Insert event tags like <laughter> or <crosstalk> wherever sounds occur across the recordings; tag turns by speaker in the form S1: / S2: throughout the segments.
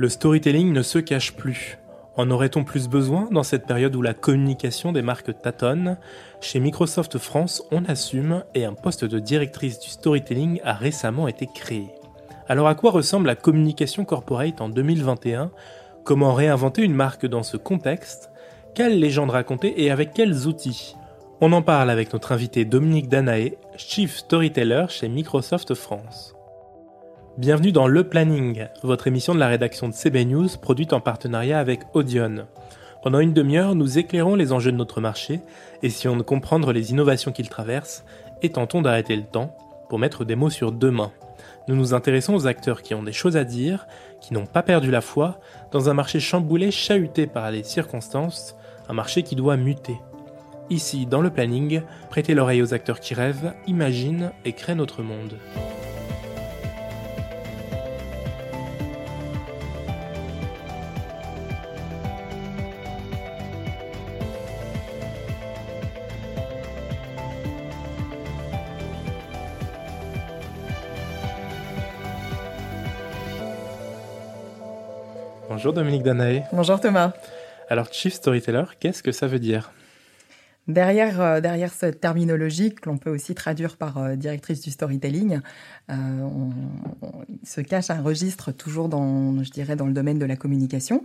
S1: Le storytelling ne se cache plus. En aurait-on plus besoin dans cette période où la communication des marques tâtonne? Chez Microsoft France, on assume et un poste de directrice du storytelling a récemment été créé. Alors à quoi ressemble la communication corporate en 2021 Comment réinventer une marque dans ce contexte? Quelle légende raconter et avec quels outils? On en parle avec notre invité Dominique Danae, Chief Storyteller chez Microsoft France. Bienvenue dans Le Planning, votre émission de la rédaction de CB News produite en partenariat avec Audion. Pendant une demi-heure, nous éclairons les enjeux de notre marché, essayons de comprendre les innovations qu'il traverse et tentons d'arrêter le temps pour mettre des mots sur demain. Nous nous intéressons aux acteurs qui ont des choses à dire, qui n'ont pas perdu la foi, dans un marché chamboulé, chahuté par les circonstances, un marché qui doit muter. Ici, dans le planning, prêtez l'oreille aux acteurs qui rêvent, imaginent et créent notre monde. Bonjour Dominique Danae.
S2: Bonjour Thomas.
S1: Alors Chief Storyteller, qu'est-ce que ça veut dire?
S2: Derrière, euh, derrière cette terminologie, que l'on peut aussi traduire par euh, directrice du storytelling, euh, on, se cache un registre toujours dans, je dirais, dans le domaine de la communication,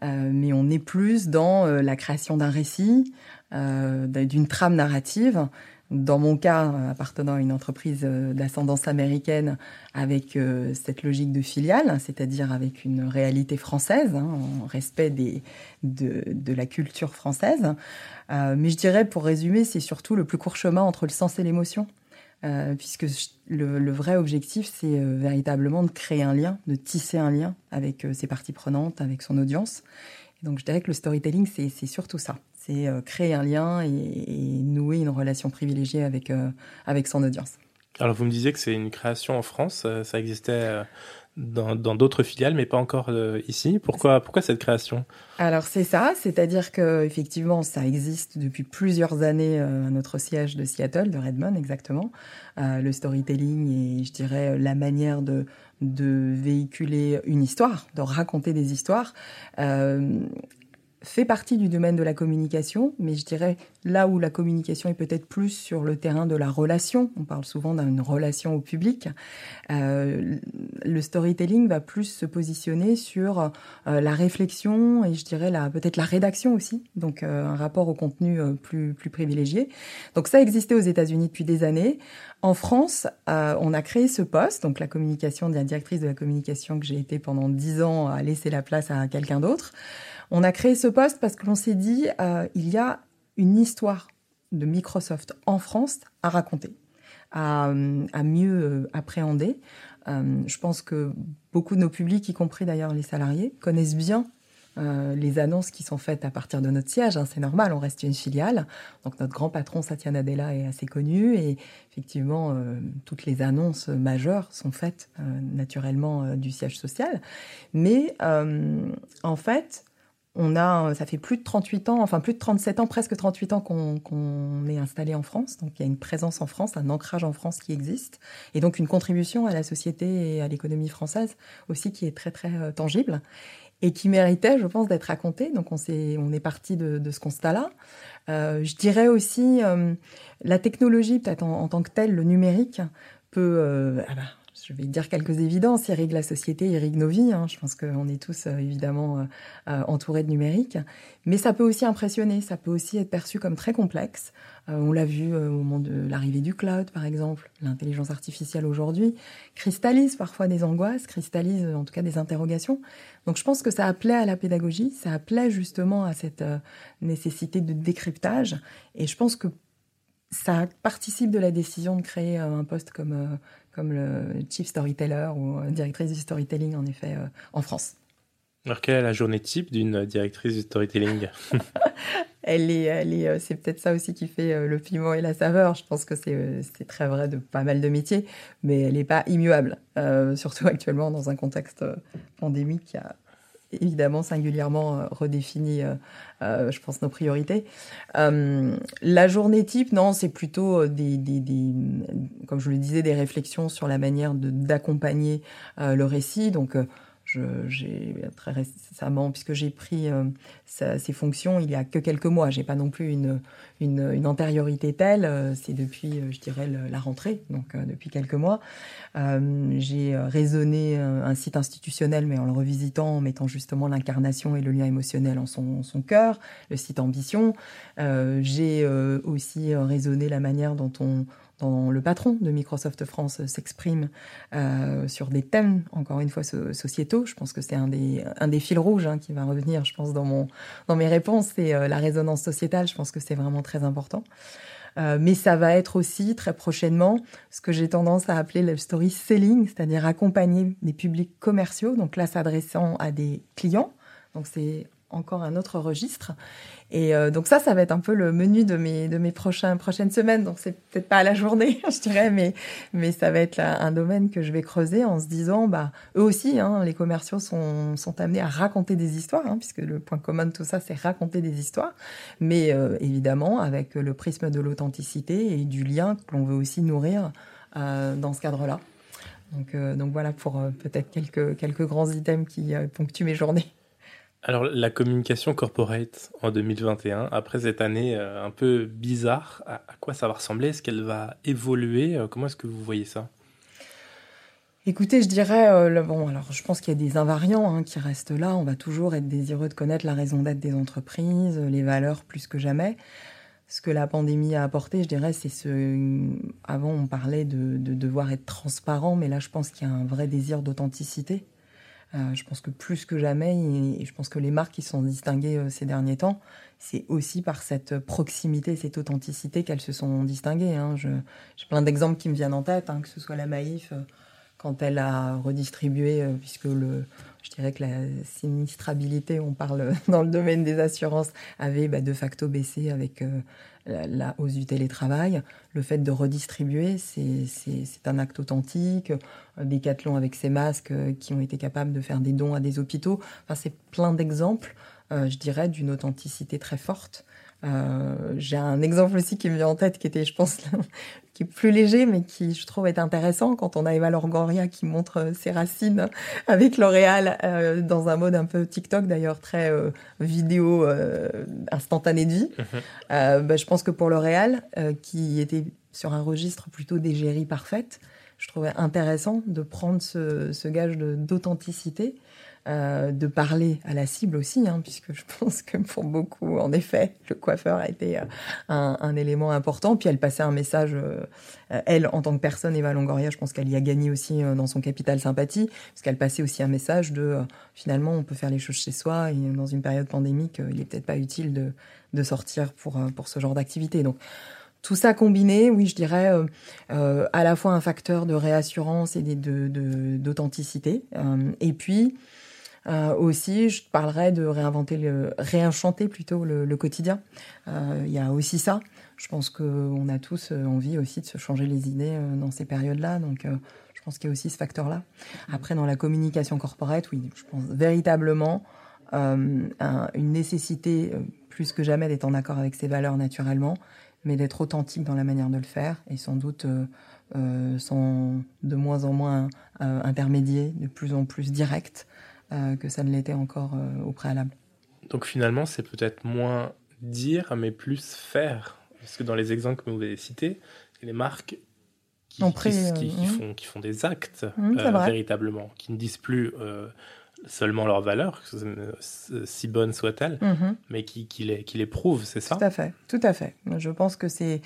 S2: mais on est plus dans la création d'un récit, d'une trame narrative, dans mon cas, appartenant à une entreprise euh, d'ascendance américaine avec euh, cette logique de filiale, c'est-à-dire avec une réalité française, hein, en respect de, la culture française. Euh, mais je dirais, pour résumer, c'est surtout le plus court chemin entre le sens et l'émotion. Puisque le, vrai objectif, c'est véritablement de créer un lien, de tisser un lien avec ses parties prenantes, avec son audience. Donc je dirais que le storytelling, c'est surtout ça c'est euh, créer un lien et, nouer une relation privilégiée avec, euh, avec son audience.
S1: Alors vous me disiez que c'est une création en France, euh, ça existait dans d'autres filiales, mais pas encore ici. Pourquoi, pourquoi cette création?
S2: Alors c'est ça, c'est-à-dire que effectivement ça existe depuis plusieurs années à notre siège de Seattle, de Redmond exactement. le storytelling et je dirais la manière de, de véhiculer une histoire, de raconter des histoires fait partie du domaine de la communication, mais je dirais là où la communication est peut-être plus sur le terrain de la relation, on parle souvent d'une relation au public, euh, le storytelling va plus se positionner sur euh, la réflexion et je dirais peut-être la rédaction aussi, donc euh, un rapport au contenu plus, plus privilégié. Donc ça existait aux États-Unis depuis des années. En France, on a créé ce poste, donc la communication, la directrice de la communication que j'ai été pendant dix ans à laisser la place à quelqu'un d'autre. On a créé ce poste parce que l'on s'est dit, euh, il y a une histoire de Microsoft en France à raconter, à, mieux euh, appréhender. Euh, je pense que beaucoup de nos publics, y compris d'ailleurs les salariés, connaissent bien les annonces qui sont faites à partir de notre siège. Hein, c'est normal, on reste une filiale. Donc notre grand patron Satya Nadella est assez connu et effectivement toutes les annonces majeures sont faites naturellement du siège social. Mais en fait, on a, ça fait plus de 38 ans, enfin plus de 37 ans, presque 38 ans qu'on est installé en France. Donc il y a une présence en France, un ancrage en France qui existe, et donc une contribution à la société et à l'économie française aussi qui est très très euh, tangible et qui méritait, je pense, d'être racontée. Donc on, est, on est parti de, ce constat-là. Euh, je dirais aussi euh, la technologie, peut-être en, tant que telle, le numérique peut. Ah bah, je vais dire quelques évidences. Irrigue la société, irrigue nos vies. Hein. Je pense qu'on est tous euh, évidemment euh, euh, entourés de numérique. Mais ça peut aussi impressionner, ça peut aussi être perçu comme très complexe. on l'a vu au moment de l'arrivée du cloud, par exemple. L'intelligence artificielle aujourd'hui cristallise parfois des angoisses, cristallise en tout cas des interrogations. Donc je pense que ça appelait à la pédagogie, ça appelait justement à cette nécessité de décryptage. Et je pense que ça participe de la décision de créer un poste comme comme le chief storyteller ou directrice du storytelling en effet euh, en France.
S1: Alors quelle est la journée type d'une directrice du storytelling? <laughs>
S2: Elle est, elle est, euh, c'est peut-être ça aussi qui fait euh, le piment et la saveur. Je pense que c'est, c'est très vrai de pas mal de métiers, mais elle n'est pas immuable, surtout <laughs> actuellement dans un contexte pandémique qui a évidemment singulièrement redéfini, je pense, nos priorités. la journée type, non, c'est plutôt des, des, des, comme je le disais, des réflexions sur la manière d'accompagner le récit. Donc, j'ai très récemment, puisque j'ai pris ces fonctions il y a que quelques mois, j'ai pas non plus une, une, antériorité telle. c'est depuis, je dirais, la rentrée, donc depuis quelques mois. j'ai raisonné un site institutionnel, mais en le revisitant, en mettant justement l'incarnation et le lien émotionnel en son, son cœur, le site Ambition. j'ai aussi raisonné la manière dont on dont le patron de Microsoft France s'exprime euh, sur des thèmes, encore une fois, sociétaux. Je pense que c'est un des, fils rouges hein, qui va revenir, je pense, dans mes réponses. C'est euh, la résonance sociétale. Je pense que c'est vraiment très important. Euh, mais ça va être aussi très prochainement ce que j'ai tendance à appeler le story selling, c'est-à-dire accompagner des publics commerciaux, donc là s'adressant à des clients. Donc c'est encore un autre registre. Et euh, donc ça, ça va être un peu le menu de mes de mes prochaines semaines. Donc c'est peut-être pas à la journée, <laughs> je dirais, mais mais ça va être un domaine que je vais creuser en se disant, bah eux aussi, hein, les commerciaux sont sont amenés à raconter des histoires, hein, puisque le point commun de tout ça, c'est raconter des histoires, mais euh, évidemment avec le prisme de l'authenticité et du lien que l'on veut aussi nourrir euh, dans ce cadre-là. Donc, donc voilà pour peut-être quelques quelques grands items qui ponctuent mes journées.
S1: Alors, la communication corporate en 2021, après cette année euh, un peu bizarre, à, quoi ça va ressembler? Est-ce qu'elle va évoluer? Euh, Comment est-ce que vous voyez ça?
S2: Écoutez, je dirais, euh, bon, alors je pense qu'il y a des invariants hein, qui restent là. On va toujours être désireux de connaître la raison d'être des entreprises, les valeurs plus que jamais. Ce que la pandémie a apporté, je dirais, c'est ce. Avant, on parlait de devoir être transparent, mais là, je pense qu'il y a un vrai désir d'authenticité. Euh, je pense que plus que jamais, et, je pense que les marques qui sont distinguées euh, ces derniers temps, c'est aussi par cette proximité, cette authenticité qu'elles se sont distinguées. Hein. J'ai plein d'exemples qui me viennent en tête, hein, que ce soit la Maïf, euh, quand elle a redistribué, puisque le, je dirais que la sinistrabilité, on parle <laughs> dans le domaine des assurances, avait bah, de facto baissé avec la, hausse du télétravail, le fait de redistribuer, c'est un acte authentique. Decathlon avec ses masques euh, qui ont été capables de faire des dons à des hôpitaux. Enfin, c'est plein d'exemples, euh, je dirais, d'une authenticité très forte. Euh, j'ai un exemple aussi qui me vient en tête qui était, je pense, <laughs> qui est plus léger, mais qui, je trouve, est intéressant quand on a Eva Longoria qui montre euh, ses racines <laughs> avec L'Oréal euh, dans un mode un peu TikTok, d'ailleurs, très euh, vidéo instantanée de vie. Mhm. Bah, je pense que pour L'Oréal, qui était sur un registre plutôt d'égérie parfaite, je trouvais intéressant de prendre ce, ce gage d'authenticité euh, de parler à la cible aussi, hein, puisque je <laughs> pense que pour beaucoup, en effet, le coiffeur a été euh, un, élément important. Puis elle passait un message, euh, elle, en tant que personne, Eva Longoria, je pense qu'elle y a gagné aussi dans son capital sympathie, parce qu'elle passait aussi un message de finalement, on peut faire les choses chez soi, et dans une période pandémique, il est peut-être pas utile de, de sortir pour, pour ce genre d'activité. Donc, tout ça combiné, oui, je dirais à la fois un facteur de réassurance et d'authenticité. De, et puis, euh, aussi, je parlerai de réinventer, le, réenchanter plutôt le, quotidien. Euh, il y a aussi ça. Je pense qu'on a tous euh, envie aussi de se changer les idées dans ces périodes-là. Donc, je pense qu'il y a aussi ce facteur-là. Après, dans la communication corporate, oui, je pense véritablement une nécessité plus que jamais d'être en accord avec ses valeurs naturellement, mais d'être authentique dans la manière de le faire et sans doute sans de moins en moins intermédiaire, de plus en plus direct que ça ne l'était encore euh, au préalable.
S1: Donc finalement, c'est peut-être moins dire, mais plus faire. Parce que dans les exemples que vous avez cités, les marques qui, qui, euh, font, qui, font, des actes mmh, véritablement, qui ne disent plus seulement leurs valeurs, si bonnes soient-elles, mmh. mais qui, qui, les, qui les prouvent, c'est ça?
S2: Tout à fait, tout à fait. Je pense que c'est...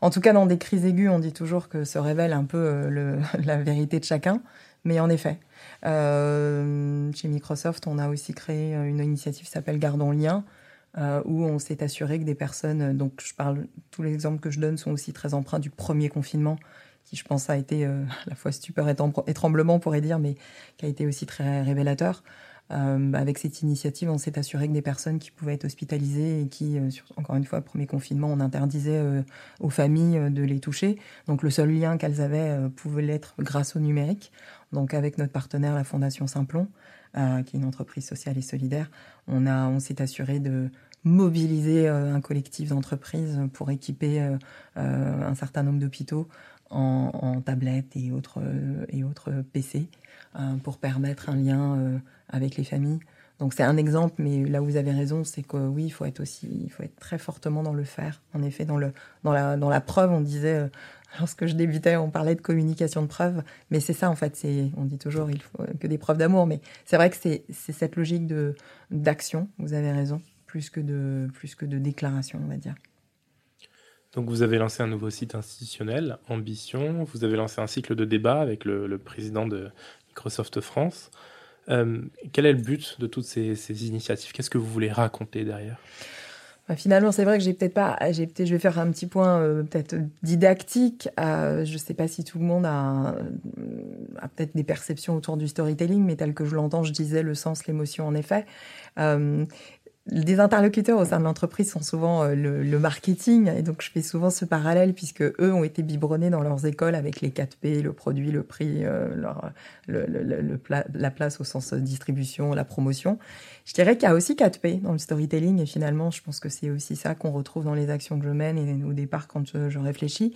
S2: En tout cas, dans des crises aiguës, on dit toujours que se révèle un peu le, <laughs> la vérité de chacun. Mais en effet, euh, chez Microsoft, on a aussi créé une initiative qui s'appelle Gardons lien, euh, où on s'est assuré que des personnes, donc je parle, tous les exemples que je donne sont aussi très emprunts du premier confinement, qui je pense a été euh, <laughs> à la fois stupeur et, tremblement, on pourrait dire, mais qui a été aussi très révélateur. Euh, avec cette initiative, on s'est assuré que des personnes qui pouvaient être hospitalisées et qui, euh, encore une fois, premier confinement, on interdisait euh, aux familles de les toucher. Donc le seul lien qu'elles avaient pouvait l'être grâce au numérique. Donc avec notre partenaire, la Fondation Simplon, qui est une entreprise sociale et solidaire, on, a, on s'est assuré de mobiliser un collectif d'entreprises pour équiper un certain nombre d'hôpitaux en, en tablettes et autres, et autres PC pour permettre un lien avec les familles. Donc c'est un exemple, mais là où vous avez raison, c'est que oui, il faut être aussi, il faut être très fortement dans le faire. En effet, dans le dans la dans la preuve, on disait lorsque je débutais, on parlait de communication de preuve, mais c'est ça en fait. On dit toujours il faut que des preuves d'amour, mais c'est vrai que c'est cette logique d'action. Vous avez raison, plus que de déclaration, on va dire.
S1: Donc vous avez lancé un nouveau site institutionnel, Ambition. Vous avez lancé un cycle de débat avec le, le président de Microsoft France. Euh, quel est le but de toutes ces, initiatives? Qu'est-ce que vous voulez raconter derrière?
S2: Bah, Finalement, c'est vrai que j'ai peut-être pas, j'ai peut je vais faire un petit point euh, peut-être didactique. Euh, je sais pas si tout le monde a, a peut-être des perceptions autour du storytelling, mais tel que je l'entends, je disais le sens, l'émotion, en effet. Les interlocuteurs au sein de l'entreprise sont souvent euh, le, marketing, et donc je fais souvent ce parallèle puisque eux ont été biberonnés dans leurs écoles avec les 4P, le produit, le prix, euh, leur, le, le, la place au sens distribution, la promotion. Je dirais qu'il y a aussi 4P dans le storytelling et finalement, je pense que c'est aussi ça qu'on retrouve dans les actions que je mène et au départ quand je, réfléchis.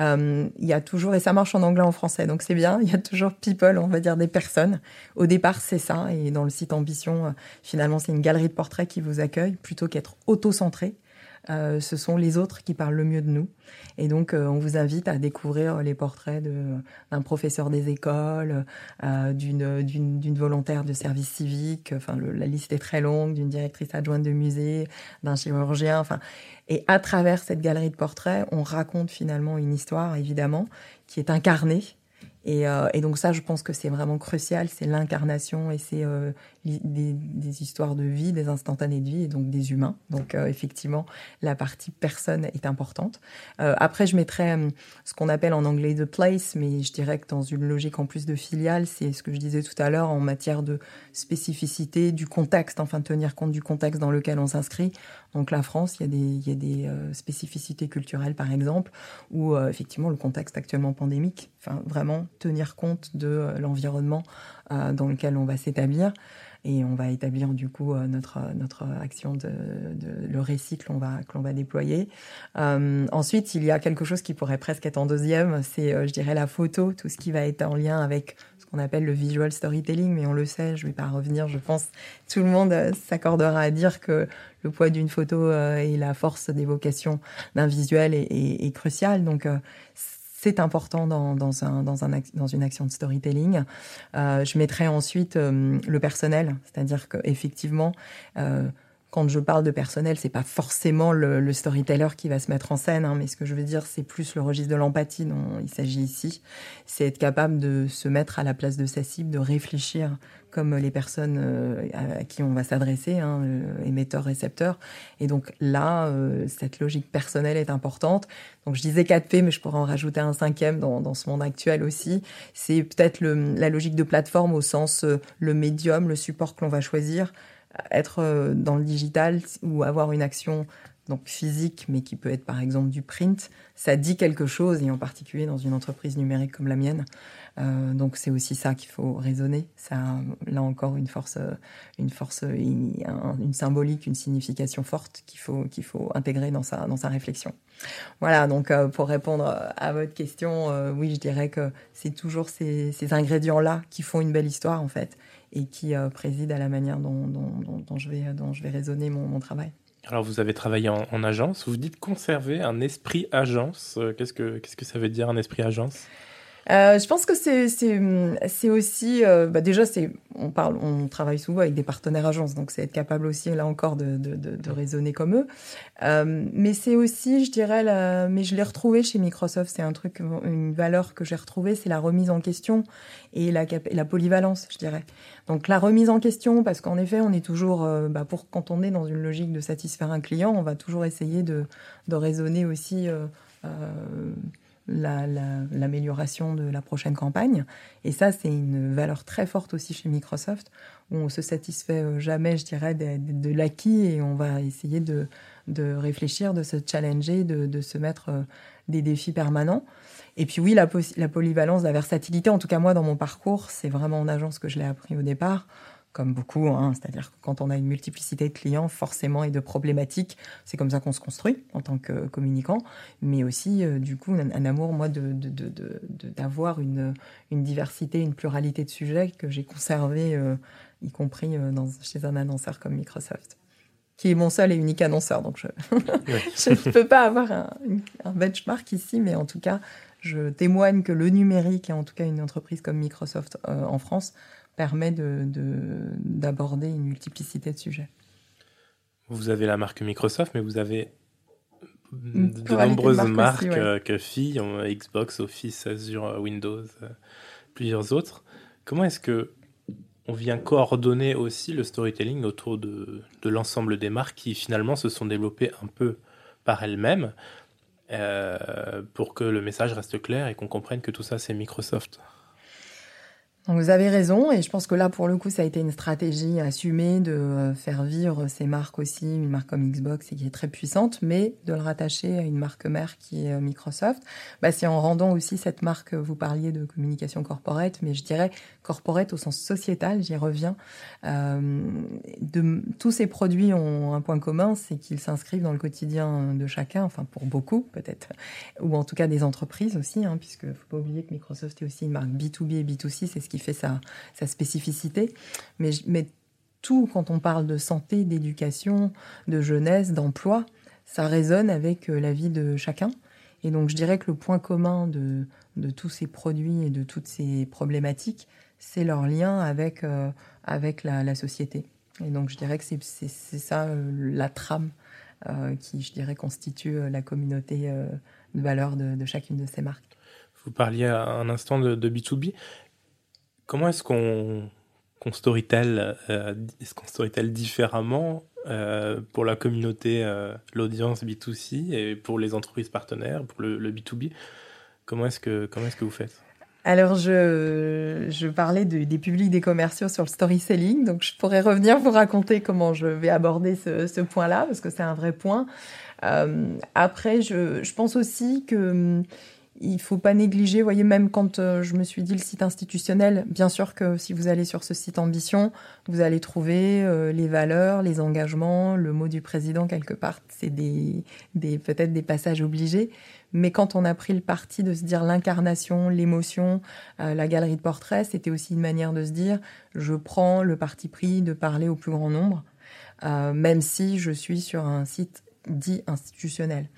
S2: Euh, il y a toujours, et ça marche en anglais, en français, donc c'est bien, il y a toujours people, on va dire des personnes. Au départ, c'est ça et dans le site Ambition, finalement, c'est une galerie de portraits qui vous accueille plutôt qu'être auto-centré. Euh, ce sont les autres qui parlent le mieux de nous. Et donc, euh, on vous invite à découvrir les portraits d'un professeur des écoles, euh, d'une volontaire de service civique. Enfin, la liste est très longue, d'une directrice adjointe de musée, d'un chirurgien. Enfin, et à travers cette galerie de portraits, on raconte finalement une histoire, évidemment, qui est incarnée et, euh, et, donc ça, je pense que c'est vraiment crucial, c'est l'incarnation et c'est euh, des, des, histoires de vie, des instantanés de vie et donc des humains. Donc euh, effectivement, la partie personne est importante. Euh, après, je mettrais euh, ce qu'on appelle en anglais the place, mais je dirais que dans une logique en plus de filiale, c'est ce que je disais tout à l'heure en matière de spécificité, du contexte, enfin tenir compte du contexte dans lequel on s'inscrit. Donc la France, il y a des, il y a des spécificités culturelles par exemple, ou effectivement le contexte actuellement pandémique. Enfin vraiment tenir compte de euh, l'environnement euh, dans lequel on va s'établir et on va établir du coup euh, notre notre action de, le récit que l'on va que l'on va déployer. Ensuite, il y a quelque chose qui pourrait presque être en deuxième, c'est je dirais la photo, tout ce qui va être en lien avec ce qu'on appelle le visual storytelling, mais on le sait, je vais pas revenir, je pense tout le monde s'accordera à dire que le poids d'une photo et la force d'évocation d'un visuel est, est, est crucial. Donc c'est important dans, dans, un, dans, un, dans une action de storytelling. Euh, je mettrai ensuite euh, le personnel, c'est-à-dire qu'effectivement, euh, quand je parle de personnel, c'est pas forcément le, le, storyteller qui va se mettre en scène, hein, mais ce que je veux dire, c'est plus le registre de l'empathie dont il s'agit ici. C'est être capable de se mettre à la place de sa cible, de réfléchir comme les personnes euh, à qui on va s'adresser, hein, émetteur, récepteur. Et donc là, euh, cette logique personnelle est importante. Donc je disais 4P, mais je pourrais en rajouter un cinquième dans, dans ce monde actuel aussi. C'est peut-être la logique de plateforme au sens euh, le médium, le support que l'on va choisir être euh, dans le digital ou avoir une action donc physique, mais qui peut être par exemple du print, ça dit quelque chose, et en particulier dans une entreprise numérique comme la mienne. Euh, donc c'est aussi ça qu'il faut raisonner. Ça a là encore une force, une force, une, symbolique, une signification forte qu'il faut qu'il faut intégrer dans sa dans sa réflexion. Voilà. Donc euh, pour répondre à votre question, euh, oui, je dirais que c'est toujours ces, ces ingrédients là qui font une belle histoire en fait et qui euh, préside à la manière dont, je, vais, dont je vais raisonner mon, travail.
S1: Alors vous avez travaillé en, agence, vous dites conserver un esprit agence. Euh, qu'est-ce que, qu'est-ce que ça veut dire un esprit agence?
S2: Euh, je pense que c'est aussi euh, bah déjà on parle on travaille souvent avec des partenaires agences donc c'est être capable aussi là encore de de, de, de raisonner comme eux. Euh, mais c'est aussi je dirais la, mais je l'ai retrouvé chez Microsoft c'est un truc une valeur que j'ai retrouvée c'est la remise en question et la la polyvalence je dirais. Donc la remise en question parce qu'en effet on est toujours euh, bah, pour quand on est dans une logique de satisfaire un client on va toujours essayer de raisonner aussi l'amélioration la, de la prochaine campagne. Et ça, c'est une valeur très forte aussi chez Microsoft, où on se satisfait euh, jamais, je dirais, de, de, l'acquis et on va essayer de, de réfléchir, de se challenger, de, de se mettre euh, des défis permanents. Et puis oui, la, la polyvalence, la versatilité, en tout cas moi dans mon parcours, c'est vraiment en agence que je l'ai appris au départ comme beaucoup. Hein. C'est-à-dire que quand on a une multiplicité de clients, forcément, et de problématiques, c'est comme ça qu'on se construit en tant que communicant. Mais aussi, euh, du coup, un, amour, moi, d'avoir une, une, diversité, une pluralité de sujets que j'ai conservé, euh, y compris euh, dans, chez un annonceur comme Microsoft qui est mon seul et unique annonceur. Donc, je <laughs> ne peux pas avoir un, un, benchmark ici, mais en tout cas, je témoigne que le numérique, et en tout cas une entreprise comme Microsoft en France, permet d'aborder de, une multiplicité de sujets.
S1: Vous avez la marque Microsoft, mais vous avez de nombreuses marques, euh, que filles, Xbox, Office, Azure, Windows, euh, plusieurs autres. Comment est-ce que on vient coordonner aussi le storytelling autour de, de l'ensemble des marques qui finalement se sont développées un peu par elles-mêmes euh, pour que le message reste clair et qu'on comprenne que tout ça c'est Microsoft?
S2: Vous avez raison, et je pense que là, pour le coup, ça a été une stratégie assumée de euh, faire vivre ces marques aussi, une marque comme Xbox et qui est très puissante, mais de le rattacher à une marque mère qui est euh, Microsoft. Bah, c'est en rendant aussi cette marque, vous parliez de communication corporate, mais je dirais corporate au sens sociétal, j'y reviens. Euh, tous ces produits ont un point commun, c'est qu'ils s'inscrivent dans le quotidien de chacun, enfin pour beaucoup peut-être, ou en tout cas des entreprises aussi, hein, puisque faut pas oublier que Microsoft est aussi une marque B2B et B2C, c'est ce qui fait sa, spécificité. Mais, mais tout, quand on parle de santé, d'éducation, de jeunesse, d'emploi, ça résonne avec euh, la vie de chacun. Et donc je dirais que le point commun de, tous ces produits et de toutes ces problématiques, c'est leur lien avec, euh, la, société. Et donc je dirais que c'est ça euh, la trame qui, je dirais, constitue la communauté de valeur de, chacune de ces marques.
S1: Vous parliez un instant de B2B. Comment est-ce qu'on qu'on storytell, euh, est-ce qu'on différemment euh, pour la communauté, euh, l'audience B2C et pour les entreprises partenaires, pour le, le B2B Comment est-ce que comment est-ce que vous faites?
S2: Alors, je, je parlais de, des publics des commerciaux sur le story selling, donc je pourrais revenir vous raconter comment je vais aborder ce, point-là, parce que c'est un vrai point. Euh, après, je, je pense aussi que il faut pas négliger, voyez, même quand euh, je me suis dit le site institutionnel, bien sûr que si vous allez sur ce site ambition, vous allez trouver euh, les valeurs, les engagements, le mot du président quelque part. C'est des, des peut-être des passages obligés, mais quand on a pris le parti de se dire l'incarnation, l'émotion, euh, la galerie de portraits, c'était aussi une manière de se dire je prends le parti pris de parler au plus grand nombre, même si je suis sur un site dit institutionnel.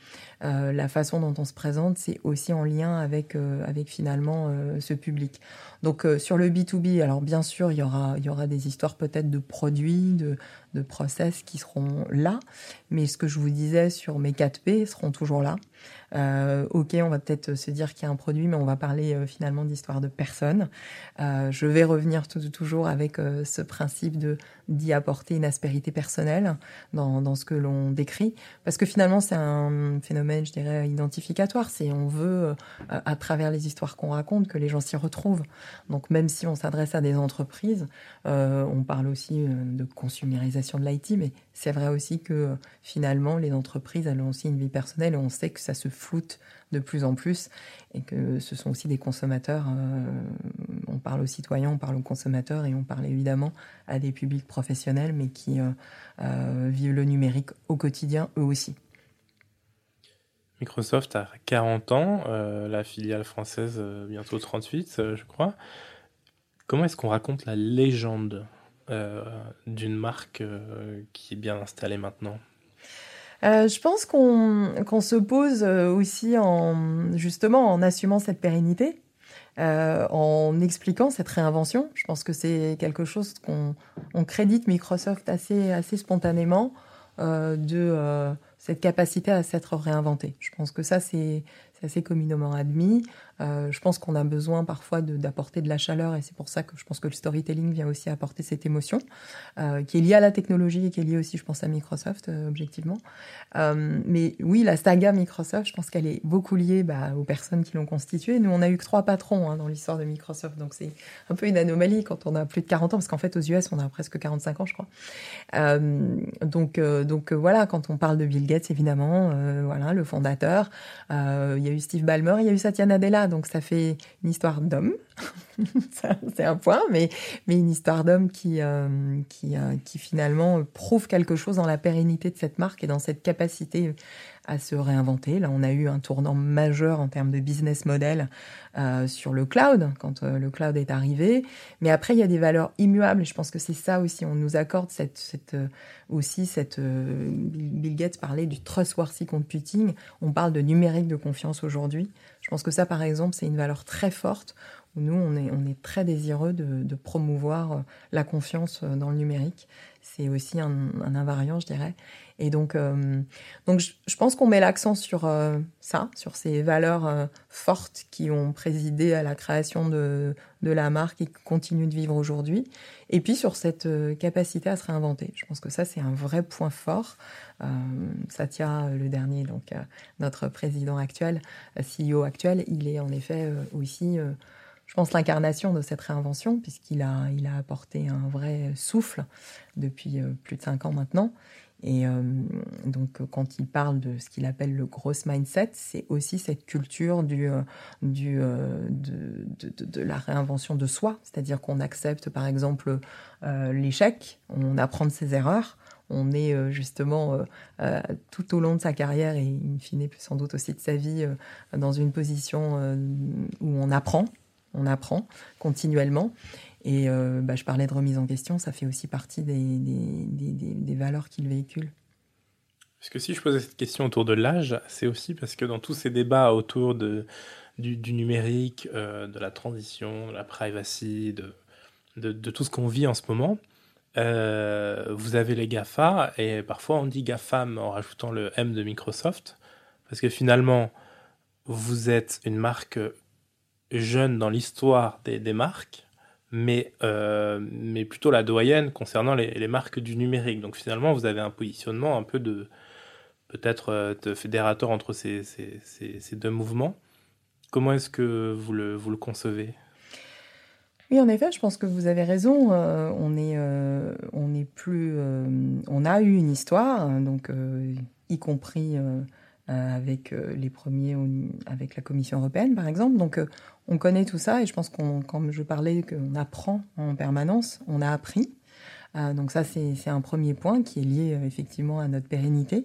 S2: Euh, la façon dont on se présente, c'est aussi en lien avec, euh, avec finalement euh, ce public. Donc sur le B2B, alors bien sûr, il y aura, il y aura des histoires peut-être de produits, de, de process qui seront là, mais ce que je vous disais sur mes 4P seront toujours là. Euh, ok, on va peut-être se dire qu'il y a un produit, mais on va parler euh, finalement d'histoire de personnes. Euh, je vais revenir toujours avec ce principe de d'y apporter une aspérité personnelle dans, dans ce que l'on décrit, parce que finalement c'est un phénomène, je dirais, identificatoire. C'est on veut à travers les histoires qu'on raconte que les gens s'y retrouvent. Donc même si on s'adresse à des entreprises, on parle aussi de consumérisation de l'IT, mais c'est vrai aussi que finalement les entreprises elles ont aussi une vie personnelle et on sait que ça se floute de plus en plus et que ce sont aussi des consommateurs. Euh, on parle aux citoyens, on parle aux consommateurs et on parle évidemment à des publics professionnels mais qui euh, euh, vivent le numérique au quotidien eux aussi.
S1: Microsoft a 40 ans, la filiale française bientôt 38 je crois. Comment est-ce qu'on raconte la légende? D'une marque qui est bien installée maintenant
S2: euh, je pense qu'on qu'on se pose euh, aussi en justement en assumant cette pérennité, euh, en expliquant cette réinvention. Je pense que c'est quelque chose qu'on on crédite Microsoft assez assez spontanément euh, de euh, cette capacité à s'être réinventé. Je pense que ça c'est assez communément admis. Euh, je pense qu'on a besoin parfois d'apporter de, la chaleur et c'est pour ça que je pense que le storytelling vient aussi apporter cette émotion euh, qui est liée à la technologie et qui est liée aussi, je pense, à Microsoft, euh, objectivement. Mais oui, la saga Microsoft, je pense qu'elle est beaucoup liée bah, aux personnes qui l'ont constituée. Nous, on a eu que trois patrons hein, dans l'histoire de Microsoft, donc c'est un peu une anomalie quand on a plus de 40 ans, parce qu'en fait, aux US, on a presque 45 ans, je crois. Donc, donc voilà, quand on parle de Bill Gates, évidemment, voilà, le fondateur, il y a eu Steve Ballmer, il y a eu Satya Nadella, donc ça fait une histoire d'homme, <laughs> c'est un point, mais, une histoire d'homme qui, qui, qui finalement prouve quelque chose dans la pérennité de cette marque et dans cette capacité à se réinventer. Là, on a eu un tournant majeur en termes de business model euh, sur le cloud, quand euh, le cloud est arrivé. Mais après, il y a des valeurs immuables. Je pense que c'est ça aussi. On nous accorde euh, aussi cette. Bill Gates parlait du trustworthy computing. On parle de numérique de confiance aujourd'hui. Je pense que ça, par exemple, c'est une valeur très forte. Nous, on est, on est très désireux de, de promouvoir la confiance dans le numérique. C'est aussi un, un invariant, je dirais. Et donc, euh, donc je, pense qu'on met l'accent sur euh, ça, sur ces valeurs euh, fortes qui ont présidé à la création de, de la marque et qui continuent de vivre aujourd'hui. Et puis sur cette capacité à se réinventer. Je pense que ça, c'est un vrai point fort. Satya, le dernier, donc notre président actuel, CEO actuel, il est en effet aussi je pense, l'incarnation de cette réinvention, puisqu'il a, il a apporté un vrai souffle depuis plus de cinq ans maintenant. Et euh, donc, quand il parle de ce qu'il appelle le gros mindset, c'est aussi cette culture du, euh, du, euh, de, de, de, la réinvention de soi. C'est-à-dire qu'on accepte, par exemple, l'échec, on apprend de ses erreurs. On est justement tout au long de sa carrière et in fine sans doute aussi de sa vie dans une position où on apprend, on apprend continuellement. Et euh, bah, je parlais de remise en question, ça fait aussi partie des, valeurs qu'il véhicule.
S1: Parce que si je posais cette question autour de l'âge, c'est aussi parce que dans tous ces débats autour du, numérique, euh, de la transition, de la privacy, de tout ce qu'on vit en ce moment, euh, vous avez les GAFA, et parfois on dit GAFAM en rajoutant le M de Microsoft, parce que finalement, vous êtes une marque jeune dans l'histoire des, marques, mais, euh, mais plutôt la doyenne concernant les, marques du numérique. Donc finalement, vous avez un positionnement un peu de peut-être euh, de fédérateur entre ces, ces, deux mouvements. Comment est-ce que vous le, vous le concevez?
S2: Oui, en effet, je pense que vous avez raison. Euh, on est, on est plus, on a eu une histoire, donc y compris avec euh, les premiers, avec la Commission européenne, par exemple. Donc, euh, on connaît tout ça et je pense qu'on, comme je parlais, qu'on apprend en permanence, on a appris. donc ça, c'est un premier point qui est lié effectivement à notre pérennité.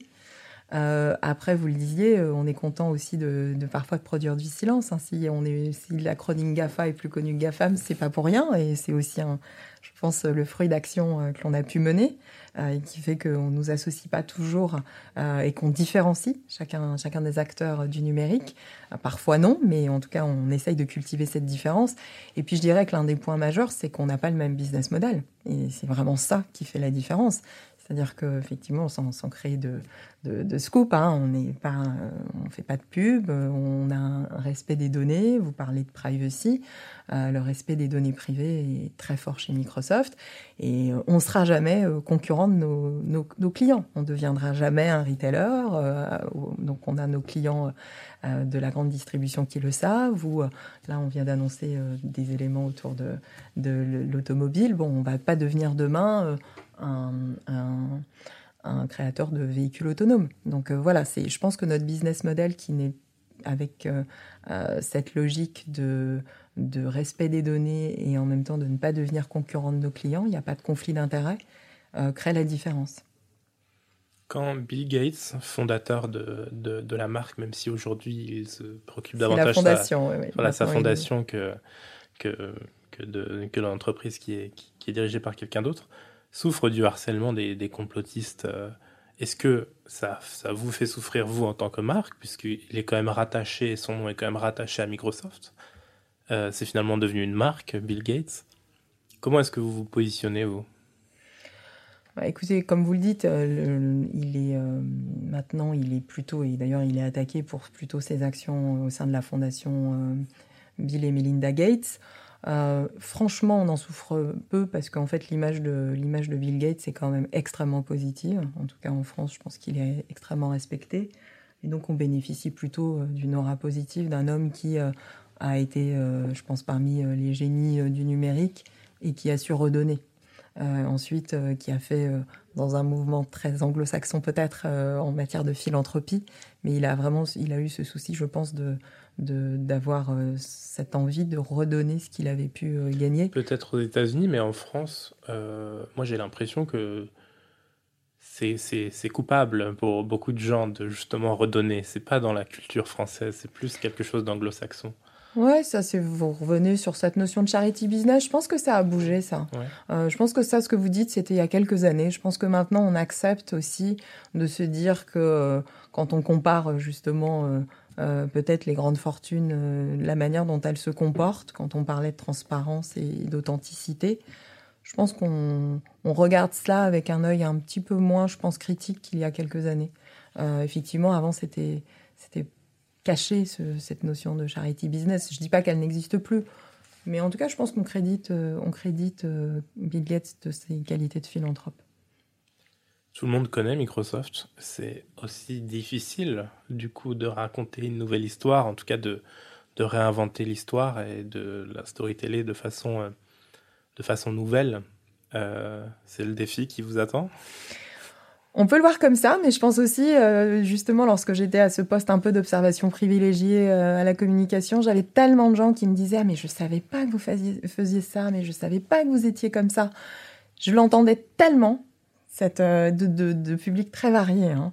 S2: Euh, après, vous le disiez, on est content aussi de, parfois de produire du silence. Hein. Si, on est, l'acronyme GAFA est plus connu que GAFAM, c'est pas pour rien et c'est aussi, un, je pense, le fruit d'action que l'on a pu mener. Euh, et qui fait qu'on ne nous associe pas toujours euh, et qu'on différencie chacun, chacun des acteurs du numérique. Euh, parfois non, mais en tout cas, on essaye de cultiver cette différence. Et puis, je dirais que l'un des points majeurs, c'est qu'on n'a pas le même business model. Et c'est vraiment ça qui fait la différence. C'est-à-dire qu'effectivement, sans, sans créer de, de, scoop, hein, on pas, on fait pas de pub, on a un respect des données. Vous parlez de privacy, euh, le respect des données privées est très fort chez Microsoft, et on ne sera jamais euh, concurrent de nos, clients. On ne deviendra jamais un retailer. Euh, donc, on a nos clients euh, de la grande distribution qui le savent. Ou là, on vient d'annoncer des éléments autour de, de l'automobile. Bon, on va pas devenir demain un, un, un, créateur de véhicules autonomes. Donc euh, voilà, c'est, je pense que notre business model qui n'est avec euh, euh, cette logique de, de respect des données et en même temps de ne pas devenir concurrent de nos clients, il n'y a pas de conflit d'intérêt, crée la différence.
S1: Quand Bill Gates, fondateur de, de, de la marque, même si aujourd'hui il se préoccupe davantage
S2: la fondation,
S1: sa,
S2: oui, oui.
S1: voilà, sa fondation que, que, que, de, que l'entreprise qui est, qui, qui est dirigée par quelqu'un d'autre, souffre du harcèlement des, des complotistes. Euh, est-ce que ça, ça vous fait souffrir, vous, en tant que marque, puisqu'il est quand même rattaché, son nom est quand même rattaché à Microsoft euh, C'est finalement devenu une marque, Bill Gates. Comment est-ce que vous vous positionnez, vous?
S2: Bah, Écoutez, comme vous le dites, euh, il est maintenant, il est plutôt, et d'ailleurs, il est attaqué pour plutôt ses actions au sein de la fondation Bill et Melinda Gates. Euh, franchement, on en souffre peu parce qu'en fait, l'image de, Bill Gates est quand même extrêmement positive. En tout cas, en France, je pense qu'il est extrêmement respecté. Et donc, on bénéficie plutôt euh, d'une aura positive d'un homme qui euh, a été, je pense, parmi les génies du numérique et qui a su redonner ensuite qui a fait dans un mouvement très anglo-saxon peut-être en matière de philanthropie, mais il a vraiment, il a eu ce souci, je pense, de d'avoir cette envie de redonner ce qu'il avait pu gagner.
S1: Peut-être aux États-Unis, mais en France, moi j'ai l'impression que c'est coupable pour beaucoup de gens de justement redonner. C'est pas dans la culture française, c'est plus quelque chose d'anglo-saxon.
S2: Ouais, ça c'est vous revenez sur cette notion de charity business. Je pense que ça a bougé ça. Euh, je pense que ça, ce que vous dites, c'était il y a quelques années. Je pense que maintenant on accepte aussi de se dire que euh, quand on compare justement euh, peut-être les grandes fortunes, la manière dont elles se comportent, quand on parlait de transparence et d'authenticité, je pense qu'on regarde cela avec un œil un petit peu moins, je pense, critique qu'il y a quelques années. Effectivement, avant, c'était caché cette notion de charity business. Je ne dis pas qu'elle n'existe plus, mais en tout cas, je pense qu'on crédite, euh, on crédite euh, Bill Gates de ses qualités de philanthrope.
S1: Tout le monde connaît Microsoft. C'est aussi difficile, du coup, de raconter une nouvelle histoire, en tout cas de, de réinventer l'histoire et de la storyteller de façon de façon nouvelle. Euh, c'est le défi qui vous attend?
S2: On peut le voir comme ça, mais je pense aussi, euh, justement, lorsque j'étais à ce poste un peu d'observation privilégiée euh, à la communication, j'avais tellement de gens qui me disaient ah, mais je savais pas que vous faisiez, ça, mais je savais pas que vous étiez comme ça. Je l'entendais tellement, cette, de, public très varié, hein.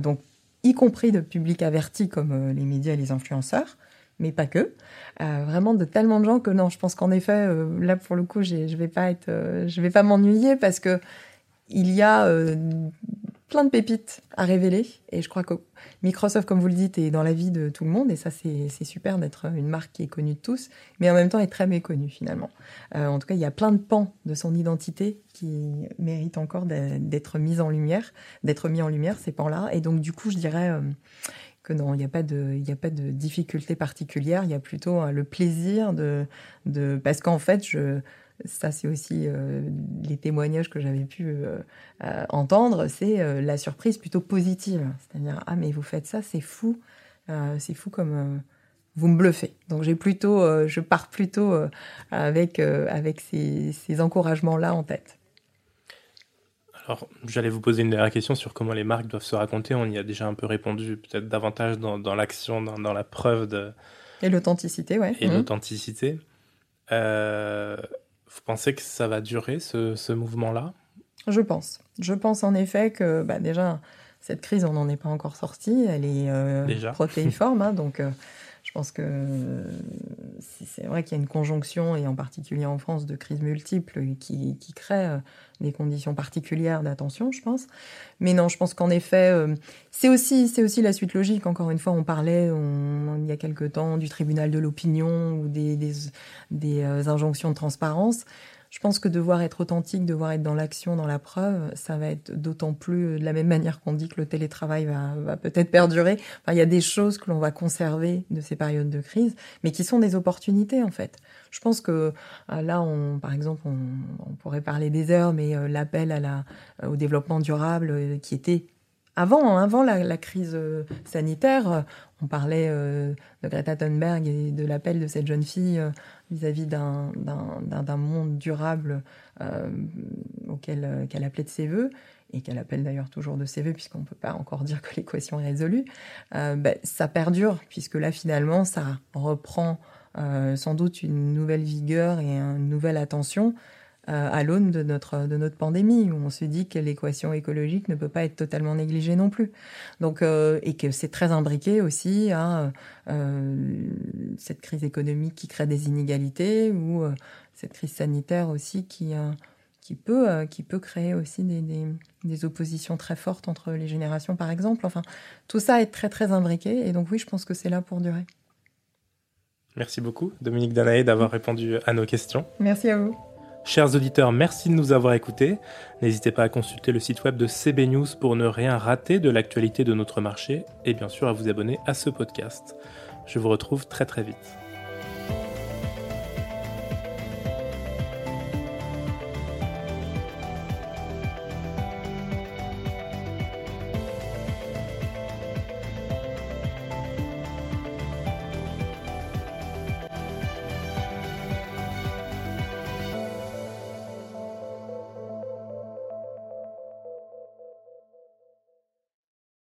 S2: donc y compris de public averti comme les médias et les influenceurs, mais pas que. Euh, vraiment de tellement de gens que non, je pense qu'en effet, euh, là pour le coup, je vais pas euh, vais pas m'ennuyer parce que il y a de pépites à révéler et je crois que Microsoft, comme vous le dites, est dans la vie de tout le monde et ça c'est super d'être une marque qui est connue de tous, mais en même temps est très méconnue finalement. en tout cas, il y a plein de pans de son identité qui méritent encore d'être mis en lumière, d'être mis en lumière ces pans-là et donc du coup, je dirais que non, il n'y a pas de, a pas de difficulté particulière. Il y a plutôt euh, le plaisir de, de parce qu'en fait, je, ça c'est aussi euh, les témoignages que j'avais pu euh, entendre, c'est la surprise plutôt positive. C'est-à-dire ah mais vous faites ça, c'est fou, c'est fou comme vous me bluffez. Donc j'ai plutôt, je pars plutôt avec avec ces, ces encouragements là en tête.
S1: Alors, j'allais vous poser une dernière question sur comment les marques doivent se raconter. On y a déjà un peu répondu, peut-être davantage dans, l'action, dans, la preuve de.
S2: Et l'authenticité, ouais.
S1: Et mmh. l'authenticité. Euh, vous pensez que ça va durer, ce, mouvement-là?
S2: Je pense. Je pense en effet que, bah, déjà, cette crise, on n'en est pas encore sorti. Elle est euh, protéiforme, hein, donc. Euh, <laughs> pense que c'est vrai qu'il y a une conjonction, et en particulier en France, de crises multiples qui, qui créent euh, des conditions particulières d'attention, je pense. Mais non, je pense qu'en effet, euh, c'est aussi, c'est aussi la suite logique. Encore une fois, on parlait il y a quelque temps du tribunal de l'opinion ou des, des, des euh, injonctions de transparence. Je pense que devoir être authentique, devoir être dans l'action, dans la preuve, ça va être d'autant plus de la même manière qu'on dit que le télétravail va, peut-être perdurer. il y a des choses que l'on va conserver de ces périodes de crise, mais qui sont des opportunités en fait. Je pense que euh, là, on, par exemple, on, pourrait parler des heures, mais euh, l'appel à la, au développement durable euh, qui était avant, hein, avant la, crise sanitaire, on parlait de Greta Thunberg et de l'appel de cette jeune fille vis-à-vis d'un monde durable euh, auquel euh, qu'elle appelait de ses voeux et qu'elle appelle d'ailleurs toujours de ses voeux puisqu'on ne peut pas encore dire que l'équation est résolue, euh, ben, ça perdure puisque là finalement ça reprend sans doute une nouvelle vigueur et une nouvelle attention euh, à l'aune de notre, de notre pandémie, où on se dit que l'équation écologique ne peut pas être totalement négligée non plus. Donc, euh, et que c'est très imbriqué aussi à euh, cette crise économique qui crée des inégalités, ou cette crise sanitaire aussi qui, qui, peut, qui peut créer aussi des, des, des, oppositions très fortes entre les générations, par exemple. Enfin, tout ça est très, très imbriqué, et donc oui, je pense que c'est là pour durer.
S1: Merci beaucoup, Dominique Danaé, d'avoir répondu à nos questions.
S2: Merci à vous.
S1: Chers auditeurs, merci de nous avoir écoutés. N'hésitez pas à consulter le site web de CB News pour ne rien rater de l'actualité de notre marché et bien sûr à vous abonner à ce podcast. Je vous retrouve très très vite.